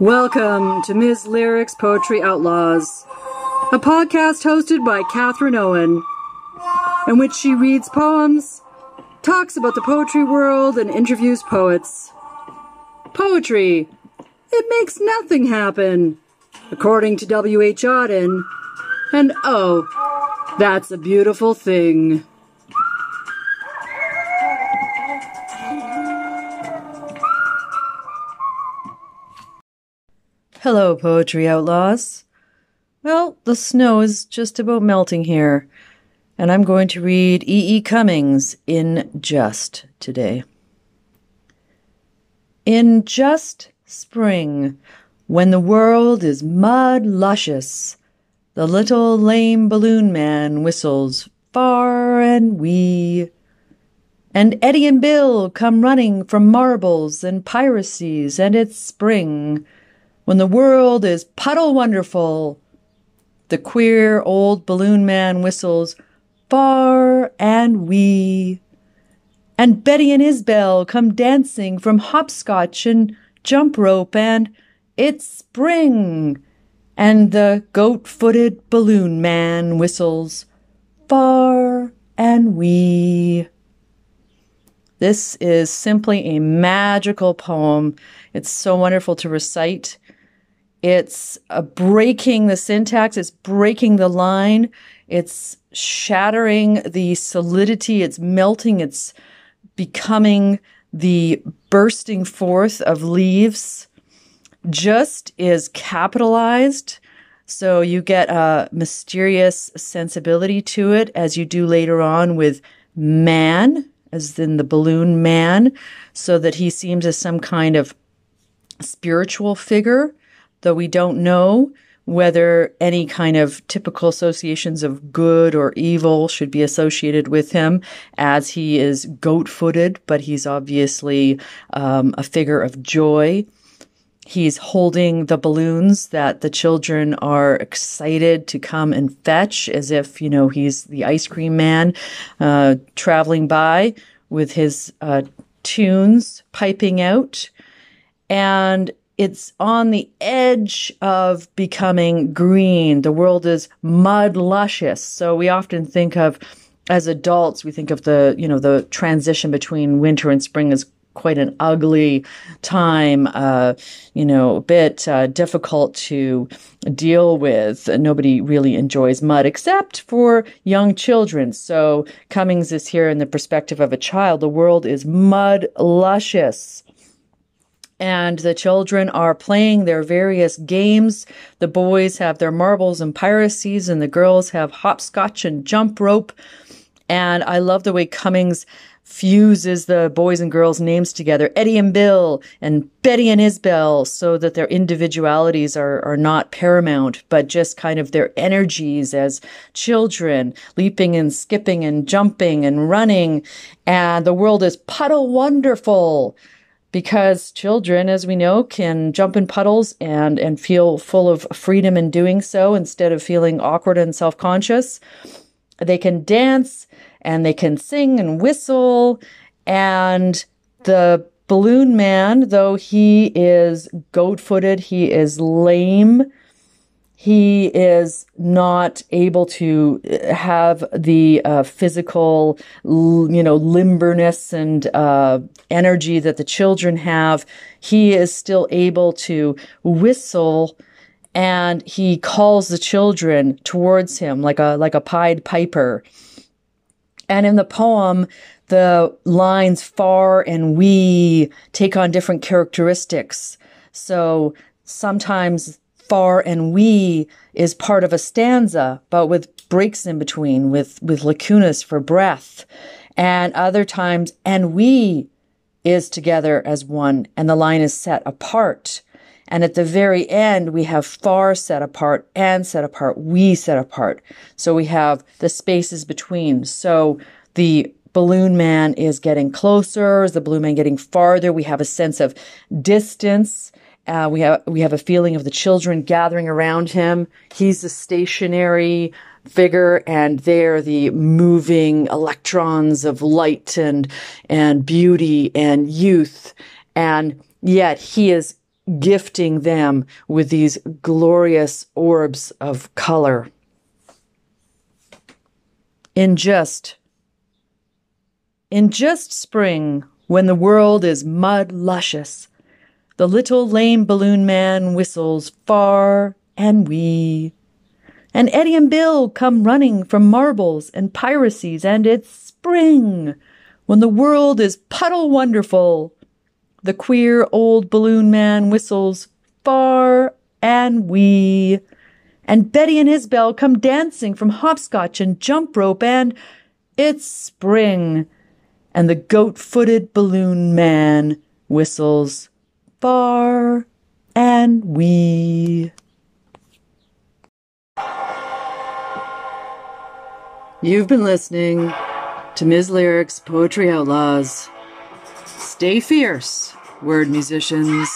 Welcome to Ms. Lyrics Poetry Outlaws, a podcast hosted by Catherine Owen, in which she reads poems, talks about the poetry world, and interviews poets. Poetry, it makes nothing happen, according to W.H. Auden, and oh, that's a beautiful thing. Hello, Poetry Outlaws. Well, the snow is just about melting here, and I'm going to read E. E. Cummings in Just today. In just spring, when the world is mud luscious, the little lame balloon man whistles far and wee. And Eddie and Bill come running from marbles and piracies, and it's spring when the world is puddle wonderful, the queer old balloon man whistles far and wee. And Betty and Isbel come dancing from hopscotch and jump rope, and it's spring. And the goat footed balloon man whistles far and wee. This is simply a magical poem. It's so wonderful to recite. It's uh, breaking the syntax, it's breaking the line, it's shattering the solidity, it's melting, it's becoming the bursting forth of leaves. Just is capitalized. So you get a mysterious sensibility to it as you do later on with man, as in the balloon man, so that he seems as some kind of spiritual figure though we don't know whether any kind of typical associations of good or evil should be associated with him, as he is goat footed, but he's obviously um, a figure of joy. He's holding the balloons that the children are excited to come and fetch, as if, you know, he's the ice cream man uh, traveling by with his uh, tunes piping out. And it's on the edge of becoming green. The world is mud luscious. So we often think of, as adults, we think of the, you know, the transition between winter and spring as quite an ugly time, uh, you know, a bit uh, difficult to deal with. Nobody really enjoys mud except for young children. So Cummings is here in the perspective of a child. The world is mud luscious and the children are playing their various games. The boys have their marbles and piracies, and the girls have hopscotch and jump rope. And I love the way Cummings fuses the boys and girls' names together, Eddie and Bill and Betty and Isbel, so that their individualities are, are not paramount, but just kind of their energies as children, leaping and skipping and jumping and running. And the world is puddle wonderful because children, as we know, can jump in puddles and, and feel full of freedom in doing so instead of feeling awkward and self conscious. They can dance and they can sing and whistle. And the balloon man, though he is goat footed, he is lame, he is not able to have the uh, physical, you know, limberness and uh, energy that the children have. He is still able to whistle and he calls the children towards him like a like a pied piper. And in the poem, the lines far and wee take on different characteristics. So sometimes far and wee is part of a stanza, but with breaks in between, with, with lacunas for breath. And other times, and wee is together as one, and the line is set apart. And at the very end, we have far set apart and set apart, wee set apart. So we have the spaces between. So the balloon man is getting closer, is the balloon man getting farther. We have a sense of distance uh, we have we have a feeling of the children gathering around him. He's a stationary figure, and they're the moving electrons of light and and beauty and youth. And yet he is gifting them with these glorious orbs of color. In just in just spring, when the world is mud luscious, the little lame balloon man whistles far and wee. And Eddie and Bill come running from marbles and piracies, and it's spring, when the world is puddle wonderful. The queer old balloon man whistles far and wee. And Betty and Isabel come dancing from hopscotch and jump rope, and it's spring, and the goat footed balloon man whistles far and wee. You've been listening to Ms. Lyric's Poetry Outlaws. Stay fierce, word musicians.